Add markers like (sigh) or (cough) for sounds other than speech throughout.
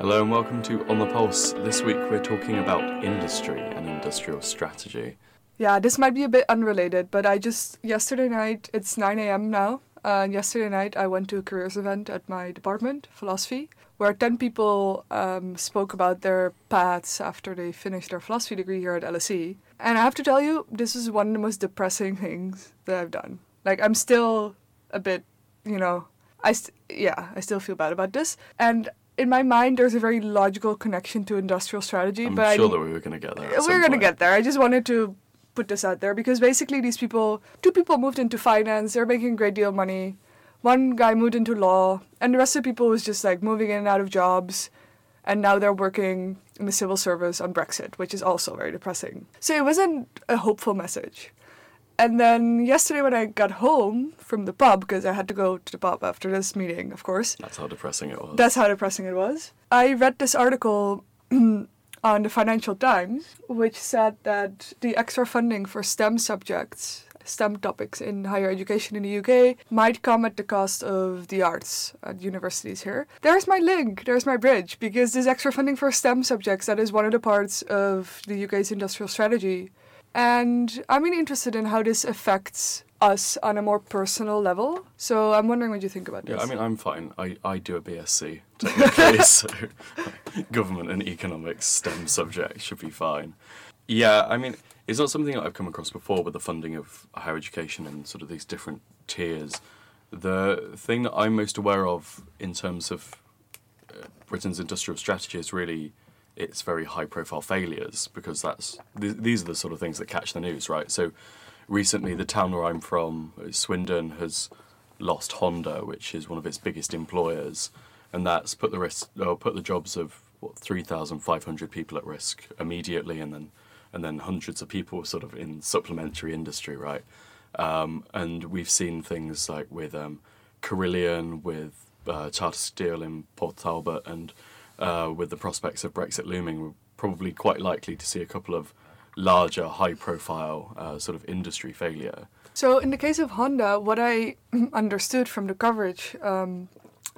Hello and welcome to On the Pulse. This week we're talking about industry and industrial strategy. Yeah, this might be a bit unrelated, but I just yesterday night, it's 9 a.m. now. Uh, yesterday night, I went to a careers event at my department, philosophy, where 10 people um, spoke about their paths after they finished their philosophy degree here at LSE. And I have to tell you, this is one of the most depressing (laughs) things that I've done. Like, I'm still a bit, you know, I st- yeah, I still feel bad about this. And in my mind, there's a very logical connection to industrial strategy. I'm but sure I, that we were going to get there. we're gonna get there. I just wanted to put this out there because basically these people, two people moved into finance. They're making a great deal of money. One guy moved into law, and the rest of the people was just like moving in and out of jobs, and now they're working in the civil service on Brexit, which is also very depressing. So it wasn't a hopeful message. And then yesterday when I got home from the pub, because I had to go to the pub after this meeting, of course, That's how depressing it was. that's how depressing it was. I read this article (clears throat) on the Financial Times, which said that the extra funding for STEM subjects, STEM topics in higher education in the UK, might come at the cost of the arts at universities here. There's my link, there's my bridge, because this extra funding for STEM subjects, that is one of the parts of the UK's industrial strategy. And I'm really interested in how this affects us on a more personal level. So I'm wondering what you think about this. yeah, I mean, I'm fine. I, I do a BSc, technically, (laughs) so (laughs) government and economics STEM subject should be fine. Yeah, I mean, it's not something that I've come across before with the funding of higher education and sort of these different tiers. The thing that I'm most aware of in terms of uh, Britain's industrial strategy is really its very high profile failures because that's th- these are the sort of things that catch the news, right? So recently, the town where I'm from, uh, Swindon, has lost Honda, which is one of its biggest employers, and that's put the risk, or put the jobs of what 3,500 people at risk immediately, and then and then hundreds of people sort of in supplementary industry, right? Um, and we've seen things like with um, Carillion, with uh, Tata Steel in Port Talbot, and uh, with the prospects of Brexit looming, we're probably quite likely to see a couple of larger, high-profile uh, sort of industry failure. So, in the case of Honda, what I (clears throat) understood from the coverage um,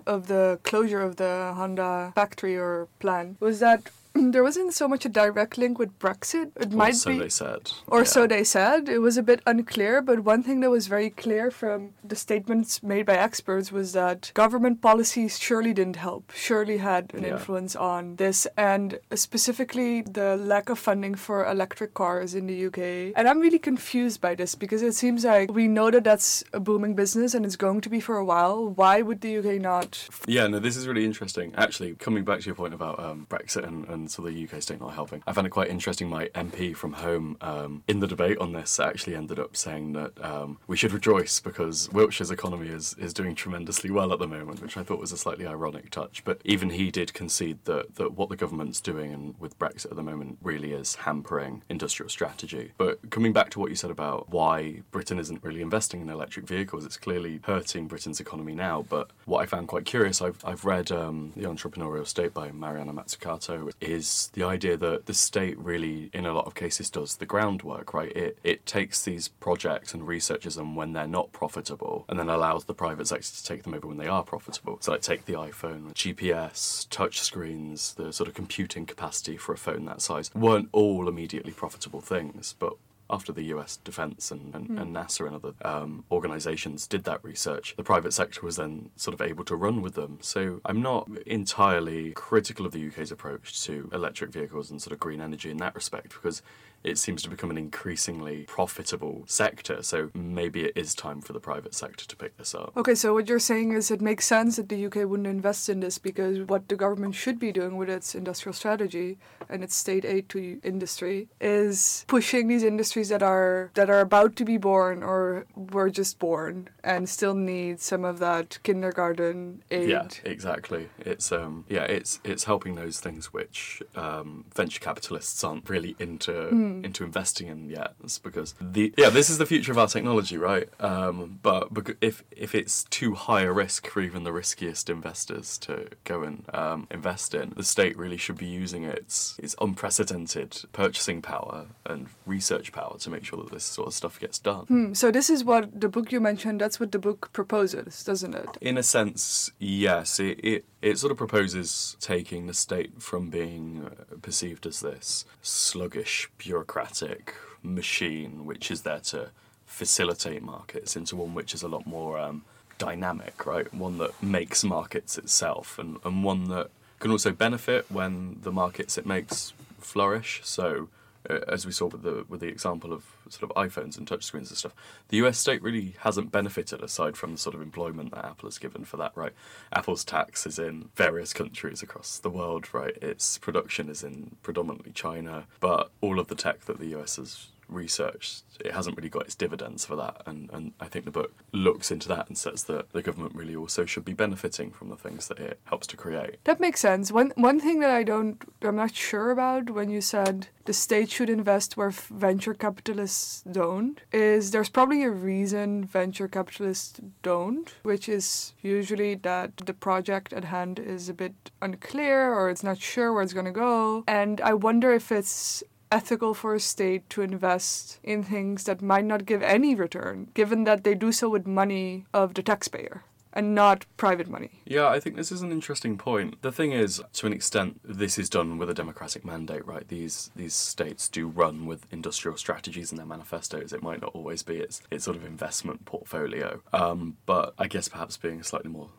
of the closure of the Honda factory or plant was that (clears throat) there wasn't so much a direct link with Brexit. It Or might so be. they said. Or Yeah. so they said. It was a bit unclear, but one thing that was very clear from the statements made by experts was that government policies surely didn't help, surely had an Yeah. influence on this, and specifically the lack of funding for electric cars in the UK. And I'm really confused by this because it seems like we know that that's a booming business and it's going to be for a while. Why would the UK not? Yeah, no, this is really interesting. Actually, coming back to your point about um, Brexit and, and so the UK state not helping, I found it quite interesting. My MP from home um, in the debate on this actually ended up saying that um, we should rejoice because Wiltshire's economy is, is doing tremendously well at the moment, which I thought was a slightly ironic touch. But even he did concede that, that what the government's doing and with Brexit at the moment really is hampering industrial strategy. But coming back to what you said about why Britain isn't really investing in electric vehicles, it's clearly hurting Britain's economy now. But what I found quite curious, I've, I've read um, The Entrepreneurial State by Mariana Mazzucato, is the idea that the state really, in a lot of cases, does the groundwork, right? It, it takes these projects and researches them when they're not profitable and then allows the private sector to take them over when they are profitable. So, like, take the iPhone, GPS, touch screens, the sort of computing capacity for a phone that size weren't all immediately profitable things, but after the US defense and, and, and NASA and other um, organizations did that research, the private sector was then sort of able to run with them. So I'm not entirely critical of the UK's approach to electric vehicles and sort of green energy in that respect because it seems to become an increasingly profitable sector. So maybe it is time for the private sector to pick this up. Okay, so what you're saying is it makes sense that the UK wouldn't invest in this because what the government should be doing with its industrial strategy and its state aid to industry is pushing these industries that are that are about to be born or were just born and still need some of that kindergarten aid. Yeah, exactly. It's um yeah, it's it's helping those things which um, venture capitalists aren't really into into investing in yet. It's because the yeah, this is the future of our technology, right? Um, but if if it's too high a risk for even the riskiest investors to go and um, invest in, the state really should be using its its unprecedented purchasing power and research power to make sure that this sort of stuff gets done. Hmm, so this is what the book you mentioned. That's what the book proposes, doesn't it? In a sense, yes. It, it it sort of proposes taking the state from being uh, perceived as this sluggish, bureaucratic machine which is there to facilitate markets into one which is a lot more um, dynamic, right? One that makes markets itself and, and one that can also benefit when the markets it makes flourish. So, uh, as we saw with the with the example of sort of iPhones and touchscreens and stuff, the U.S. state really hasn't benefited aside from the sort of employment that Apple has given for that. Right, Apple's tax is in various countries across the world. Right, its production is in predominantly China, but all of the tech that the U.S. has research, it hasn't really got its dividends for that. And, and I think the book looks into that and says that the government really also should be benefiting from the things that it helps to create. That makes sense. One one thing that I don't, I'm not sure about when you said the state should invest where venture capitalists don't, is there's probably a reason venture capitalists don't, which is usually that the project at hand is a bit unclear or it's not sure where it's going to go. And I wonder if it's ethical for a state to invest in things that might not give any return, given that they do so with money of the taxpayer and not private money. Yeah, I think this is an interesting point. The thing is, to an extent, this is done with a democratic mandate, right? These these states do run with industrial strategies in their manifestos. It might not always be its its sort of investment portfolio, um, but I guess perhaps being slightly more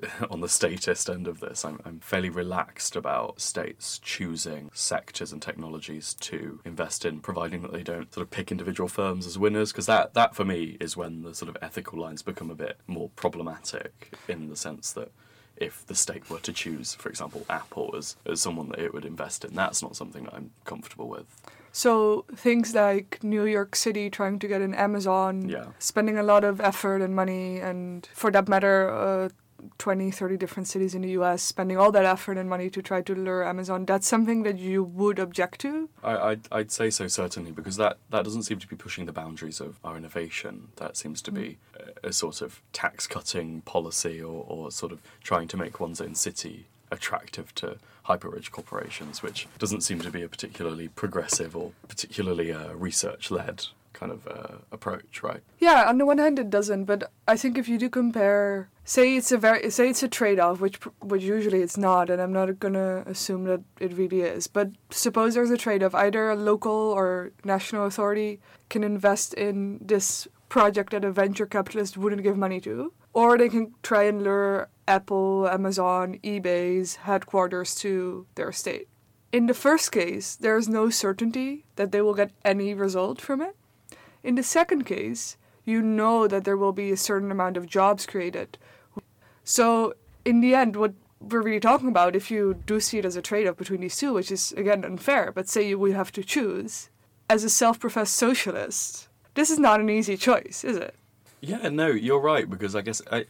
(laughs) on the statist end of this, I'm, I'm fairly relaxed about states choosing sectors and technologies to invest in, providing that they don't sort of pick individual firms as winners, because that, that for me is when the sort of ethical lines become a bit more problematic in the sense that if the state were to choose, for example, Apple as, as someone that it would invest in, that's not something that I'm comfortable with. So things like New York City trying to get an Amazon, Yeah. spending a lot of effort and money, and for that matter, uh, 20, 30 different cities in the US spending all that effort and money to try to lure Amazon, that's something that you would object to? I, I'd, I'd say so certainly because that, that doesn't seem to be pushing the boundaries of our innovation. That seems to be a, a sort of tax cutting policy or, or sort of trying to make one's own city attractive to hyper rich corporations, which doesn't seem to be a particularly progressive or particularly uh, research led kind of uh, approach, right? Yeah, on the one hand it doesn't, but I think if you do compare, say it's a very, say it's a trade-off, which which usually it's not, and I'm not gonna assume that it really is. But suppose there's a trade-off, either a local or national authority can invest in this project that a venture capitalist wouldn't give money to, or they can try and lure Apple, Amazon, eBay's headquarters to their state. In the first case, there is no certainty that they will get any result from it. In the second case, you know that there will be a certain amount of jobs created. So, in the end, what we're really talking about, if you do see it as a trade off between these two, which is again unfair, but say you would have to choose, as a self professed socialist, this is not an easy choice, is it? Yeah, no, you're right because I guess I,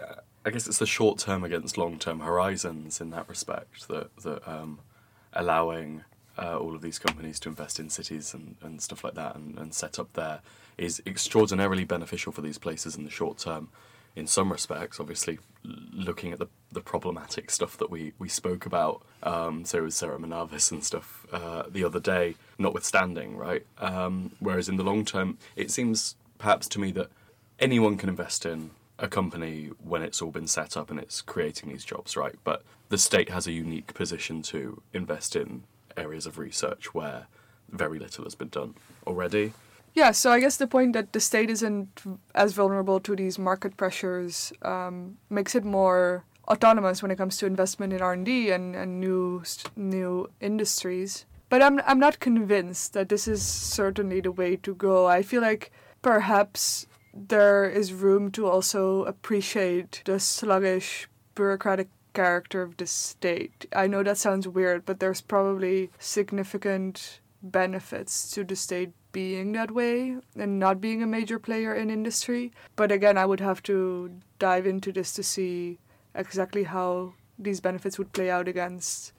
I guess it's the short term against long term horizons in that respect that that um, allowing uh, all of these companies to invest in cities and, and stuff like that and, and set up there is extraordinarily beneficial for these places in the short term. In some respects, obviously, looking at the, the problematic stuff that we, we spoke about, um, so with Sarah Manavis and stuff uh, the other day, notwithstanding, right? Um, whereas in the long term, it seems perhaps to me that anyone can invest in a company when it's all been set up and it's creating these jobs, right? But the state has a unique position to invest in areas of research where very little has been done already. Yeah, so I guess the point that the state isn't as vulnerable to these market pressures um, makes it more autonomous when it comes to investment in R and D and new new industries. But I'm I'm not convinced that this is certainly the way to go. I feel like perhaps there is room to also appreciate the sluggish bureaucratic character of the state. I know that sounds weird, but there's probably significant benefits to the state being that way and not being a major player in industry. But again, I would have to dive into this to see exactly how these benefits would play out against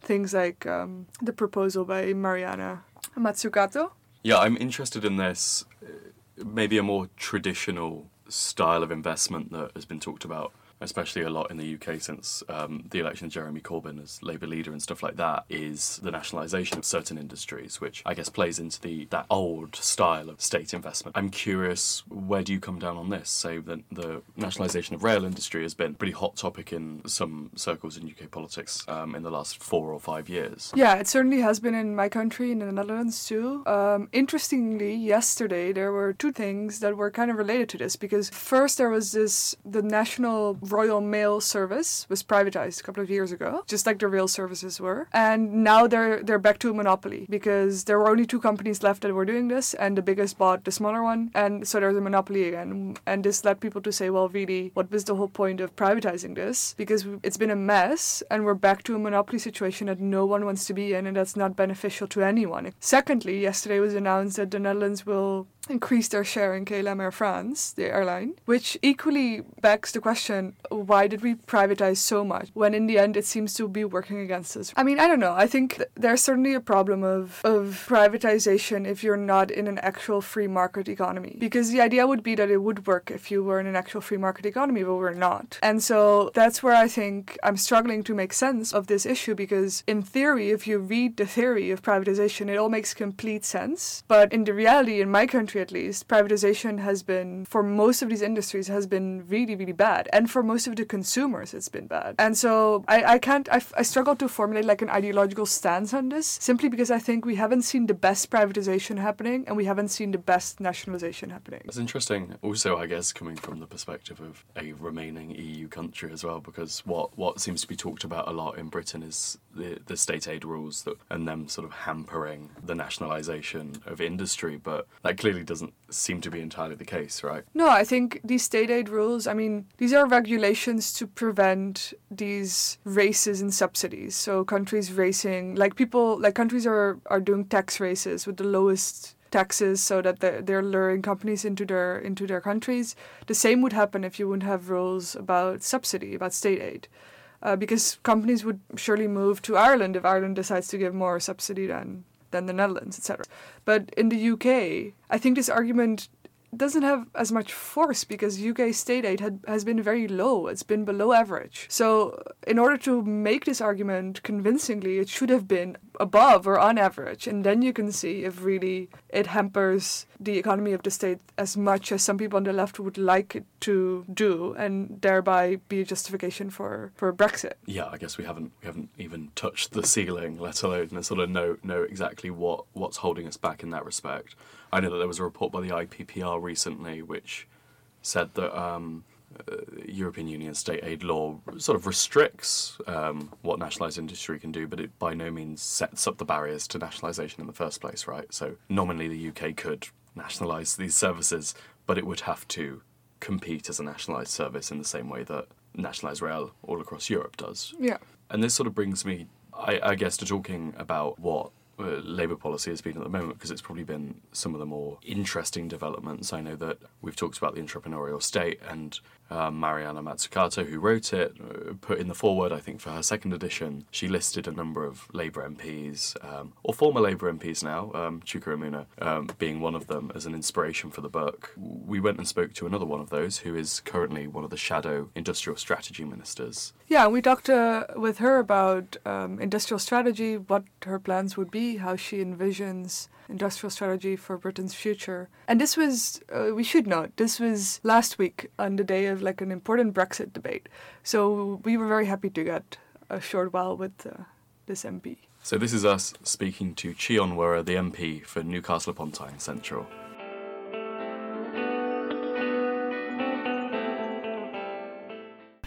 things like um, the proposal by Mariana Mazzucato. Yeah, I'm interested in this, uh, maybe a more traditional style of investment that has been talked about especially a lot in the UK since um, the election of Jeremy Corbyn as Labour leader and stuff like that, is the nationalisation of certain industries, which I guess plays into the that old style of state investment. I'm curious, where do you come down on this? Say that the nationalisation of rail industry has been a pretty hot topic in some circles in UK politics um, in the last four or five years. Yeah, it certainly has been in my country, in the Netherlands too. Um, interestingly, yesterday there were two things that were kind of related to this because first there was this the National Royal Mail Service was privatized a couple of years ago, just like the rail services were, and now they're they're back to a monopoly because there were only two companies left that were doing this, and the biggest bought the smaller one, and so there's a monopoly again. And this led people to say, well, really, what was the whole point of privatizing this? Because it's been a mess, and we're back to a monopoly situation that no one wants to be in, and that's not beneficial to anyone. Secondly, yesterday was announced that the Netherlands will increase their share in KLM Air France, the airline, which equally begs the question why did we privatize so much when in the end it seems to be working against us? I mean, I don't know. I think th- there's certainly a problem of, of privatization if you're not in an actual free market economy. Because the idea would be that it would work if you were in an actual free market economy, but we're not. And so that's where I think I'm struggling to make sense of this issue because, in theory, if you read the theory of privatization, it all makes complete sense. But in the reality, in my country at least, privatization has been, for most of these industries, has been really, really bad. And for most of the consumers, it's been bad. And so I, I can't, I, I struggle to formulate like an ideological stance on this simply because I think we haven't seen the best privatization happening and we haven't seen the best nationalization happening. That's interesting. Also, I guess coming from the perspective of a remaining EU country as well, because what, what seems to be talked about a lot in Britain is the, the state aid rules that and them sort of hampering the nationalisation of industry, but that clearly doesn't seem to be entirely the case, right? No, I think these state aid rules, I mean, these are regulations to prevent these races in subsidies. So countries racing, like people, like countries are, are doing tax races with the lowest taxes so that they're, they're luring companies into their into their countries. The same would happen if you wouldn't have rules about subsidy, about state aid. Uh, because companies would surely move to Ireland if Ireland decides to give more subsidy than than the Netherlands, etc. But in the UK, I think this argument doesn't have as much force because UK state aid had, has been very low. It's been below average. So, in order to make this argument convincingly, it should have been above or on average. And then you can see if really it hampers the economy of the state as much as some people on the left would like it to do, and thereby be a justification for, for Brexit. Yeah, I guess we haven't we haven't even touched the ceiling, let alone sort of know know exactly what what's holding us back in that respect. I know that there was a report by the IPPR recently which said that um, uh, European Union state aid law sort of restricts um, what nationalised industry can do, but it by no means sets up the barriers to nationalisation in the first place, right? So nominally the UK could nationalise these services, but it would have to compete as a nationalised service in the same way that nationalised rail all across Europe does. Yeah. And this sort of brings me, I, I guess, to talking about what uh, Labour policy has been at the moment because it's probably been some of the more interesting developments. I know that we've talked about the entrepreneurial state and um, Mariana Mazzucato, who wrote it, uh, put in the foreword, I think, for her second edition. She listed a number of Labour MPs, um, or former Labour MPs now, um, Chuka Umunna um, being one of them, as an inspiration for the book. We went and spoke to another one of those, who is currently one of the shadow industrial strategy ministers. Yeah, we talked uh, with her about um, industrial strategy, what her plans would be, how she envisions industrial strategy for Britain's future. And this was, uh, we should note, this was last week on the day of like an important Brexit debate. So we were very happy to get a short while with uh, this MP. So this is us speaking to Chi Onwurah, the MP for Newcastle upon Tyne Central.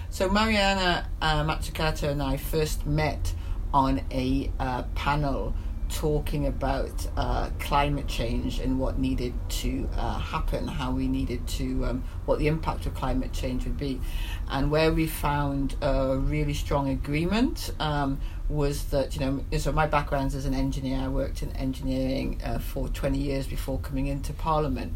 So Mariana uh, Mazzucato and I first met on a uh, panel talking about uh, climate change and what needed to uh, happen, how we needed to, um, what the impact of climate change would be. And where we found a really strong agreement um, was that, you know, so my background is as an engineer, I worked in engineering uh, for 20 years before coming into Parliament.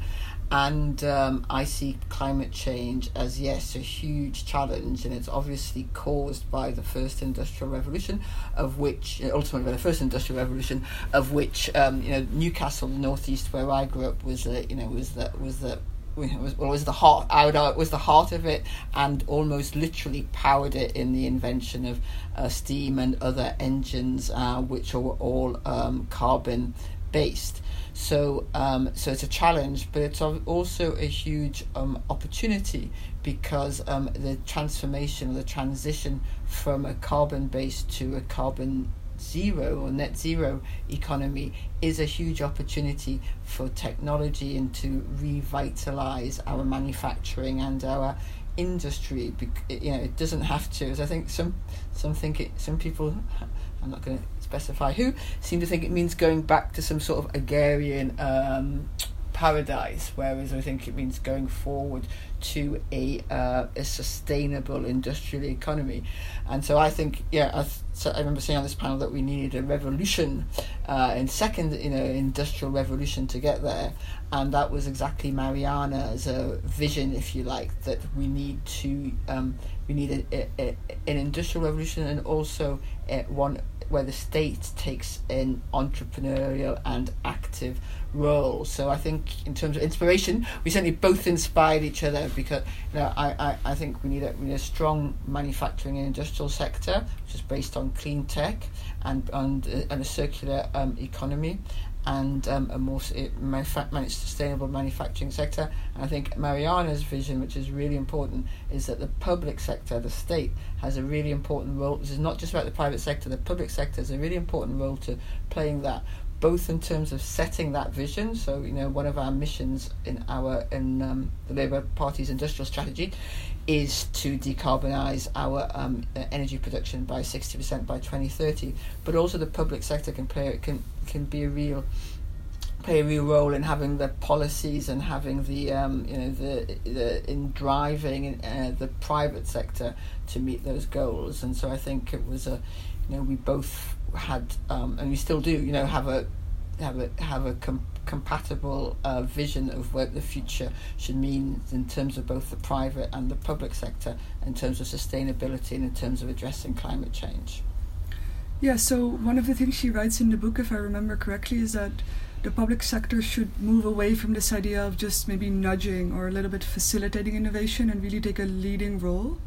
And um, I see climate change as, yes, a huge challenge, and it's obviously caused by the first industrial revolution, of which, ultimately by the first industrial revolution, of which, um, you know, Newcastle, the northeast where I grew up, was, a, you know, was the, was the was, well, was the heart out was the heart of it and almost literally powered it in the invention of uh, steam and other engines uh, which are all um, carbon based so um, so it's a challenge but it's also a huge um, opportunity because um, the transformation or the transition from a carbon based to a carbon zero or net zero economy is a huge opportunity for technology and to revitalize our manufacturing and our industry you know it doesn't have to as i think some some think it some people i'm not going to specify who seem to think it means going back to some sort of agrarian um, paradise, whereas I think it means going forward to a uh, a sustainable industrial economy. And so I think, yeah, I, so I remember saying on this panel that we needed a revolution, uh, second, you know, industrial revolution to get there, and that was exactly Mariana's uh, vision, if you like, that we need to um, we need a, a, a, an industrial revolution and also uh, one where the state takes an entrepreneurial and active role. So I think in terms of inspiration, we certainly both inspired each other because you know I, I, I think we need a we need a strong manufacturing and industrial sector which is based on clean tech and and, uh, and a circular um, economy and um, a more sustainable manufacturing sector. And I think Mariana's vision, which is really important, is that the public sector, the state, has a really important role. This is not just about the private sector, the public sector has a really important role to playing that both in terms of setting that vision. So, you know, one of our missions in our in um, the Labour Party's industrial strategy is to decarbonise our um, energy production by sixty percent by twenty thirty. But also, the public sector can play can can be a real play a real role in having the policies and having the um, you know the the in driving uh, the private sector to meet those goals. And so I think it was a you know we both had um, and we still do you know have a have a have a com- compatible uh, vision of what the future should mean in terms of both the private and the public sector in terms of sustainability and in terms of addressing climate change. Yeah, so one of the things she writes in the book, if I remember correctly, is that the public sector should move away from this idea of just maybe nudging or a little bit facilitating innovation and really take a leading role.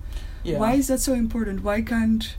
Yeah. Why is that so important? Why can't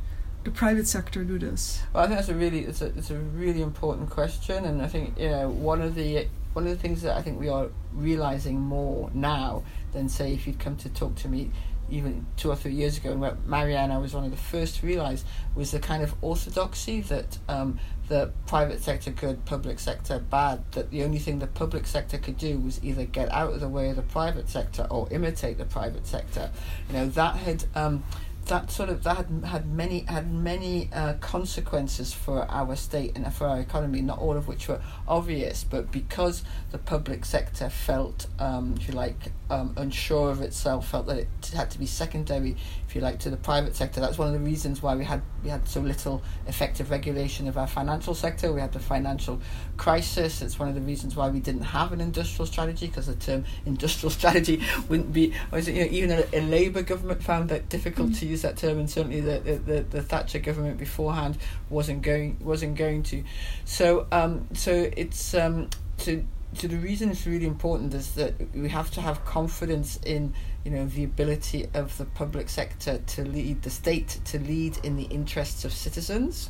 the private sector do this? Well, I think that's a really it's a it's a really important question, and I think you know one of the one of the things that I think we are realizing more now than say if you'd come to talk to me even two or three years ago, and what Mariana was one of the first to realize was the kind of orthodoxy that um, the private sector good, public sector bad. That the only thing the public sector could do was either get out of the way of the private sector or imitate the private sector. You know that had. Um, that sort of that had, had many had many uh, consequences for our state and for our economy. Not all of which were obvious, but because the public sector felt, um, if you like, um, unsure of itself, felt that it had to be secondary, if you like, to the private sector. That's one of the reasons why we had we had so little effective regulation of our financial sector. We had the financial crisis. It's one of the reasons why we didn't have an industrial strategy because the term (laughs) industrial strategy wouldn't be. Was it, you know, even a, a Labour government found that difficult mm. to use that term, and certainly the, the, the, the Thatcher government beforehand wasn't going wasn't going to. So um, so it's um, to so the reason it's really important is that we have to have confidence in you know the ability of the public sector to lead the state to lead in the interests of citizens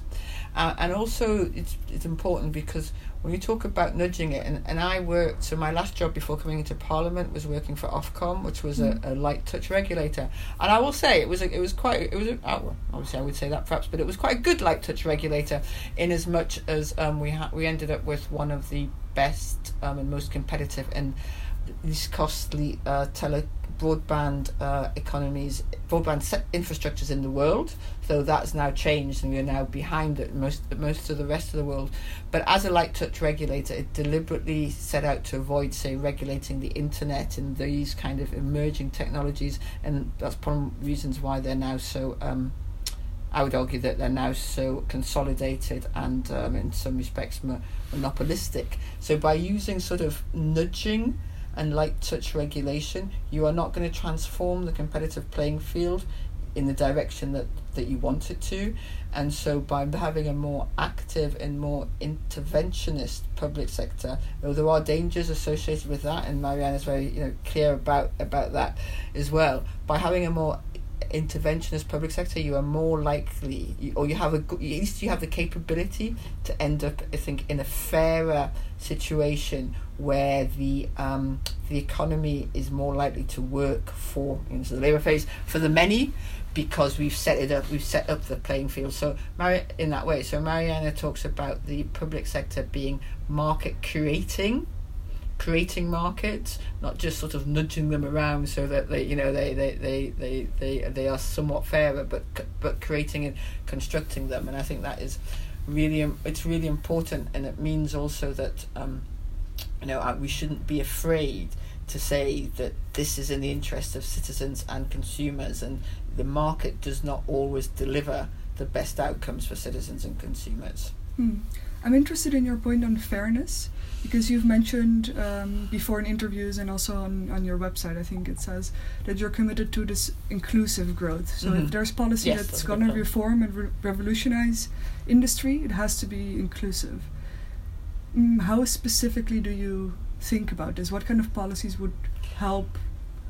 uh, and also it's it's important because when you talk about nudging it and, and I worked so my last job before coming into parliament was working for Ofcom which was a, mm. a light touch regulator and I will say it was a, it was quite it was a, oh, obviously I would say that perhaps but it was quite a good light touch regulator in as much as um, we ha- we ended up with one of the best um, and most competitive and least costly uh, tele broadband uh, economies, broadband infrastructures in the world. So that's now changed, and we are now behind it, most most of the rest of the world. But as a light touch regulator, it deliberately set out to avoid, say, regulating the internet and these kind of emerging technologies, and that's one of the reasons why they're now so. Um, I would argue that they're now so consolidated and, um, in some respects, mo- monopolistic. So by using sort of nudging and light touch regulation, you are not going to transform the competitive playing field. in the direction that, that you want it to. And so by having a more active and more interventionist public sector, though there are dangers associated with that, and Marianne is very you know clear about about that as well. By having a more interventionist public sector, you are more likely, or you have a at least you have the capability to end up, I think, in a fairer situation where the um, the economy is more likely to work for know, so the labour phase for the many because we've set it up we've set up the playing field. So Mari- in that way so Mariana talks about the public sector being market creating creating markets not just sort of nudging them around so that they you know they they they they, they, they are somewhat fairer but but creating and constructing them. And I think that is really it's really important. And it means also that um, you know, we shouldn't be afraid to say that this is in the interest of citizens and consumers, and the market does not always deliver the best outcomes for citizens and consumers. Hmm. I'm interested in your point on fairness because you've mentioned um, before in interviews and also on, on your website, I think it says that you're committed to this inclusive growth. So mm-hmm. if there's policy yes, that's, going to reform and re- revolutionize industry, it has to be inclusive. Mm, how specifically do you think about this? What kind of policies would help?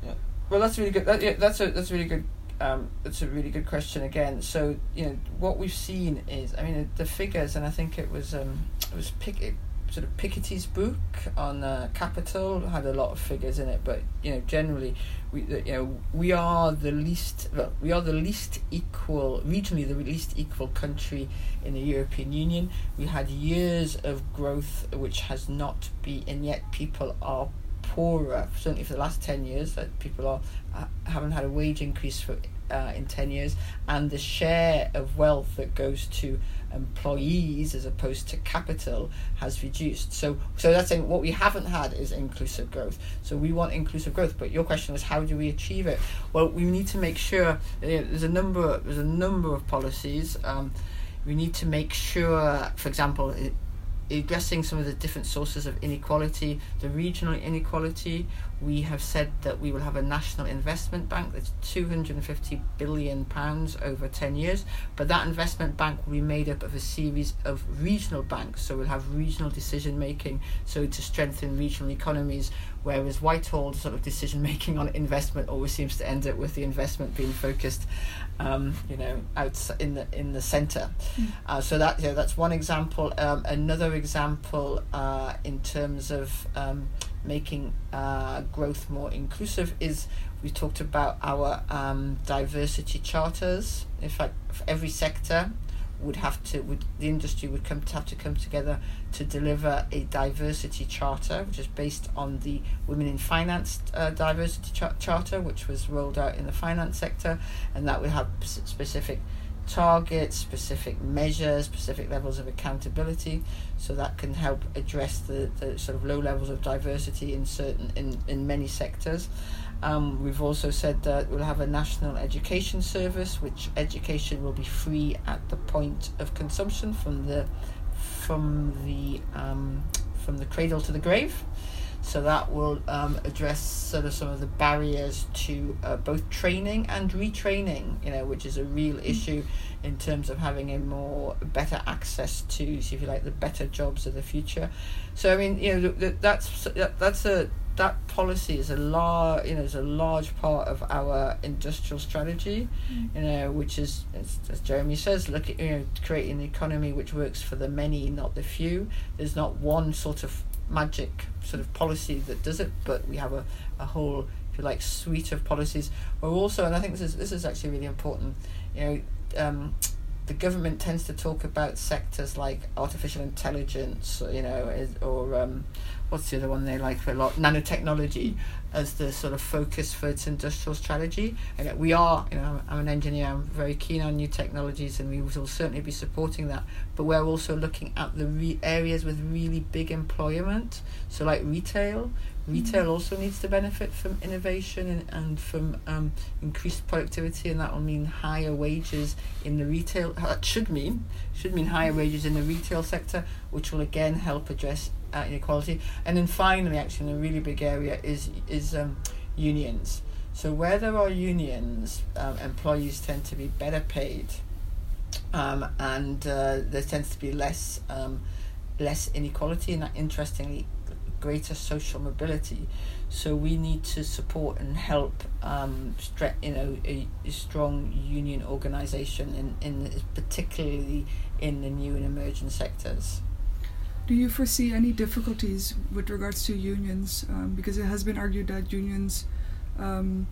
Yeah. Well, that's really good. That, yeah, that's a that's a really good. Um, that's a really good question again. So you know what we've seen is, I mean, the figures, and I think it was um, it was pick sort of Piketty's book on uh, capital had a lot of figures in it, but you know generally we you know we are the least well, we are the least equal regionally the least equal country in the European Union. We had years of growth which has not been, and yet people are poorer. Certainly for the last ten years, that people are uh, haven't had a wage increase for uh, in ten years, and the share of wealth that goes to employees as opposed to capital has reduced. So so that's saying what we haven't had is inclusive growth. So we want inclusive growth, but your question was how do we achieve it? Well, we need to make sure you know, there's a number there's a number of policies. Um, we need to make sure, for example, addressing some of the different sources of inequality, the regional inequality. We have said that we will have a national investment bank that's 250 billion pounds over 10 years, but that investment bank will be made up of a series of regional banks. So we'll have regional decision making, so to strengthen regional economies, whereas Whitehall sort of decision making on investment always seems to end up with the investment being focused um, you know, out in the in the centre. Mm. Uh, so that yeah, that's one example. Um, another example uh, in terms of um, making uh, growth more inclusive is we talked about our um, diversity charters. In fact, every sector would have to would the industry would come to have to come together to deliver a diversity charter which is based on the women in finance uh, diversity char- charter which was rolled out in the finance sector and that would have specific targets specific measures specific levels of accountability so that can help address the, the sort of low levels of diversity in certain in, in many sectors um, we've also said that we'll have a national education service, which education will be free at the point of consumption from the from the um, from the cradle to the grave. So that will um, address sort of some of the barriers to uh, both training and retraining, you know, which is a real mm. issue in terms of having a more better access to, if you like, the better jobs of the future. So I mean, you know, that's that's a that policy is a large, you know, is a large part of our industrial strategy, mm. you know, which is, as, as Jeremy says, look at you know, creating an economy which works for the many, not the few. There's not one sort of magic sort of policy that does it, but we have a, a whole, if you like, suite of policies. We're also, and I think this is this is actually really important, you know. Um, the government tends to talk about sectors like artificial intelligence, you know, or um, what's the other one they like a lot? Nanotechnology as the sort of focus for its industrial strategy. And we are you know I'm an engineer I'm very keen on new technologies and we will certainly be supporting that. But we're also looking at the re- areas with really big employment. So like retail retail also needs to benefit from innovation and, and from um, increased productivity and that will mean higher wages in the retail that should mean should mean higher wages in the retail sector which will again help address inequality. And then finally, actually, a really big area is is um, unions. So where there are unions, um, employees tend to be better paid, um, and uh, there tends to be less um, less inequality and that, interestingly greater social mobility. So we need to support and help, um, stre- you know, a, a strong union organisation in, in particularly in the new and emerging sectors. Do you foresee any difficulties with regards to unions? Um, because it has been argued that unions, um,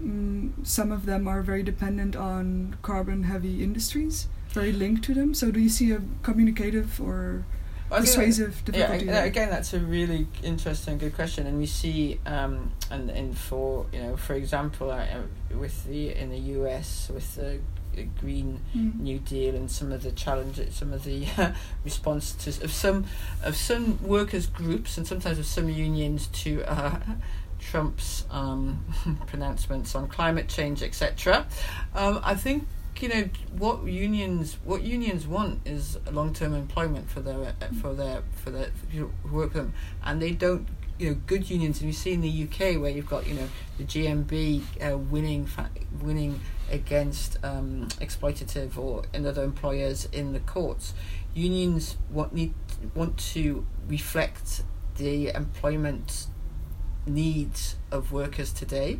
mm, some of them are very dependent on carbon-heavy industries, very linked to them. So do you see a communicative or persuasive difficulty? Yeah, again, that's a really interesting, good question, and we see, um, and and for you know, for example, uh, with the in the U.S. with the Green mm. New Deal and some of the challenges, some of the uh, responses of some of some workers groups and sometimes of some unions to uh, Trump's um, (laughs) pronouncements on climate change, etc. Um, I think you know what unions what unions want is long term employment for their uh, for their for their who work for them, and they don't you know good unions. And you see in the UK where you've got you know the GMB uh, winning fa- winning against um, exploitative or other employers in the courts. Unions want need want to reflect the employment needs of workers today,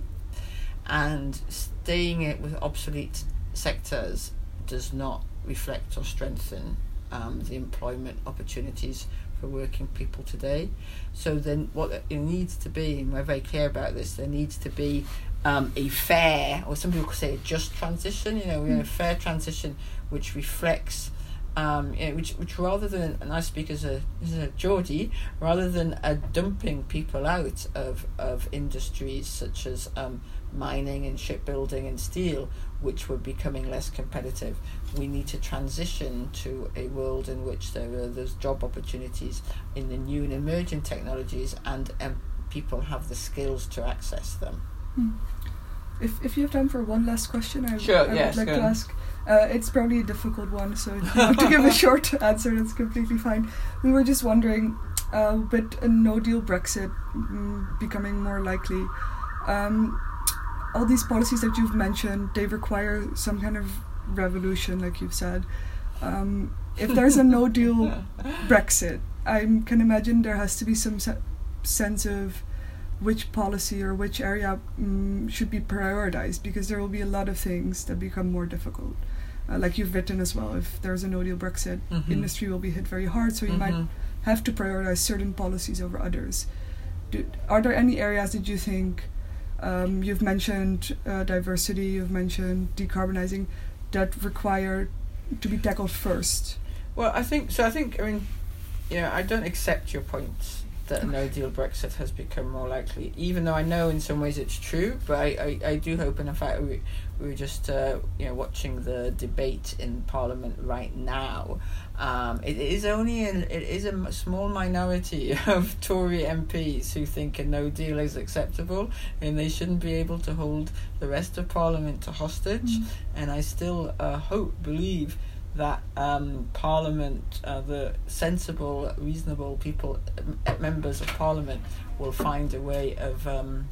and staying it with obsolete sectors does not reflect or strengthen um, the employment opportunities for working people today. So then, what it needs to be, and we're very clear about this, there needs to be um, a fair, or some people could say a just transition. You know, we mm. a fair transition which reflects. Um, you which, which rather than, and I speak as a, as a Geordie, rather than uh, dumping people out of, of industries such as um, mining and shipbuilding and steel, which were becoming less competitive. We need to transition to a world in which there are those job opportunities in the new and emerging technologies, and um, people have the skills to access them. Hmm. If if you have time for one last question, I, sure, I yes, would like to ask. Uh, it's probably a difficult one, so if you have to give a (laughs) short answer, that's completely fine. We were just wondering, uh, with a no deal Brexit mm, becoming more likely, um, all these policies that you've mentioned, they require some kind of revolution, like you've said. Um, if there's a no deal (laughs) Brexit, I can imagine there has to be some se- sense of which policy or which area um, should be prioritized because there will be a lot of things that become more difficult. Uh, like you've written as well, if there's a no deal Brexit, mm-hmm. industry will be hit very hard, so you mm-hmm. might have to prioritize certain policies over others. Do, are there any areas that you think? Um, you've mentioned uh, diversity, you've mentioned decarbonizing that require to be tackled first. Well, I think so. I think I mean, you know, I don't accept your points that a no deal Brexit has become more likely, even though I know in some ways it's true. But I, I, I do hope, and in fact, we, we were just uh, you know watching the debate in Parliament right now. Um, it is only an, it is a small minority (laughs) of Tory MPs who think a no deal is acceptable, and they shouldn't be able to hold the rest of Parliament to hostage. Mm. And I still uh, hope, believe that um, Parliament, uh, the sensible, reasonable people, members of Parliament, will find a way of, um,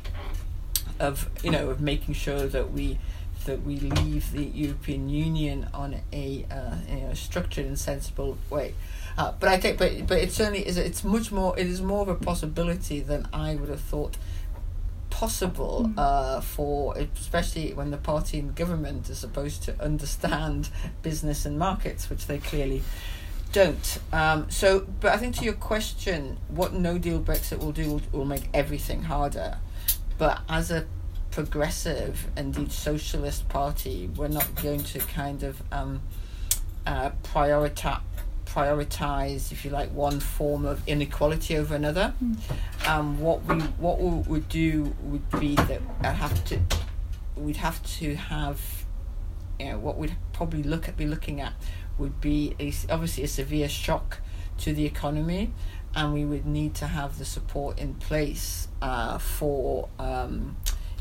of you know, of making sure that we that we leave the European Union on a uh, you know, structured and sensible way. Uh, but I think, but but it certainly is. It's much more. It is more of a possibility than I would have thought possible mm. uh, for especially when the party in government is supposed to understand (laughs) business and markets, which they clearly don't. Um, so, but I think to your question, what no deal Brexit will do will, will make everything harder. But as a progressive, indeed socialist party, we're not going to kind of um, uh, prioritize prioritize, if you like, one form of inequality over another. Mm. Um, what we what we would do would be that I have to we'd have to have you know what we'd probably look at be looking at would be a, obviously a severe shock to the economy and we would need to have the support in place uh, for um,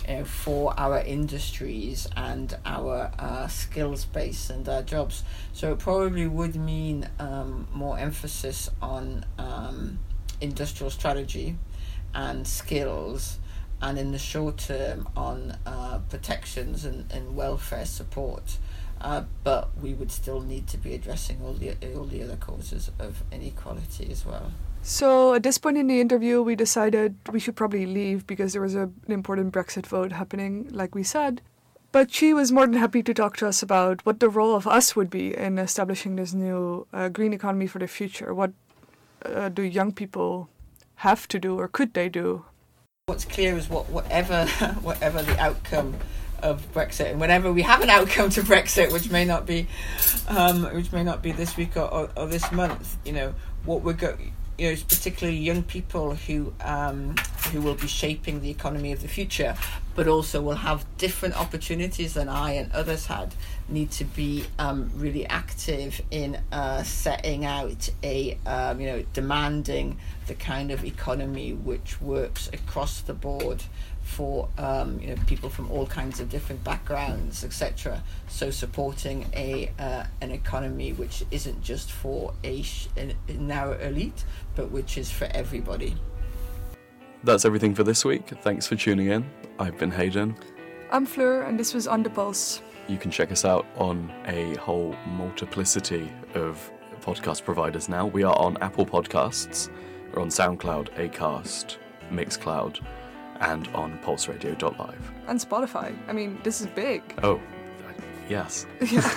uh, for our industries and our uh, skills base and our jobs. So it probably would mean um, more emphasis on um, industrial strategy and skills and in the short term on uh, protections and, and welfare support. Uh, but we would still need to be addressing all the all the other causes of inequality as well. So at this point in the interview, we decided we should probably leave because there was a, an important Brexit vote happening, like we said. But she was more than happy to talk to us about what the role of us would be in establishing this new uh, green economy for the future. What uh, do young people have to do, or could they do? What's clear is what whatever (laughs) whatever the outcome of Brexit, and whenever we have an outcome to Brexit, which may not be, um, which may not be this week or, or, or this month, you know, what we're going you know, particularly young people who um, who will be shaping the economy of the future, but also will have different opportunities than I and others had. Need to be um, really active in uh, setting out a um, you know demanding the kind of economy which works across the board for um, you know people from all kinds of different backgrounds, etc. So supporting a uh, an economy which isn't just for a, sh- a narrow elite, but which is for everybody. That's everything for this week. Thanks for tuning in. I've been Hayden. I'm Fleur, and this was On the Pulse. You can check us out on a whole multiplicity of podcast providers now. We are on Apple Podcasts, we're on SoundCloud, Acast, Mixcloud and on pulseradio.live. And Spotify. I mean, this is big. Oh, yes. (laughs) Yeah.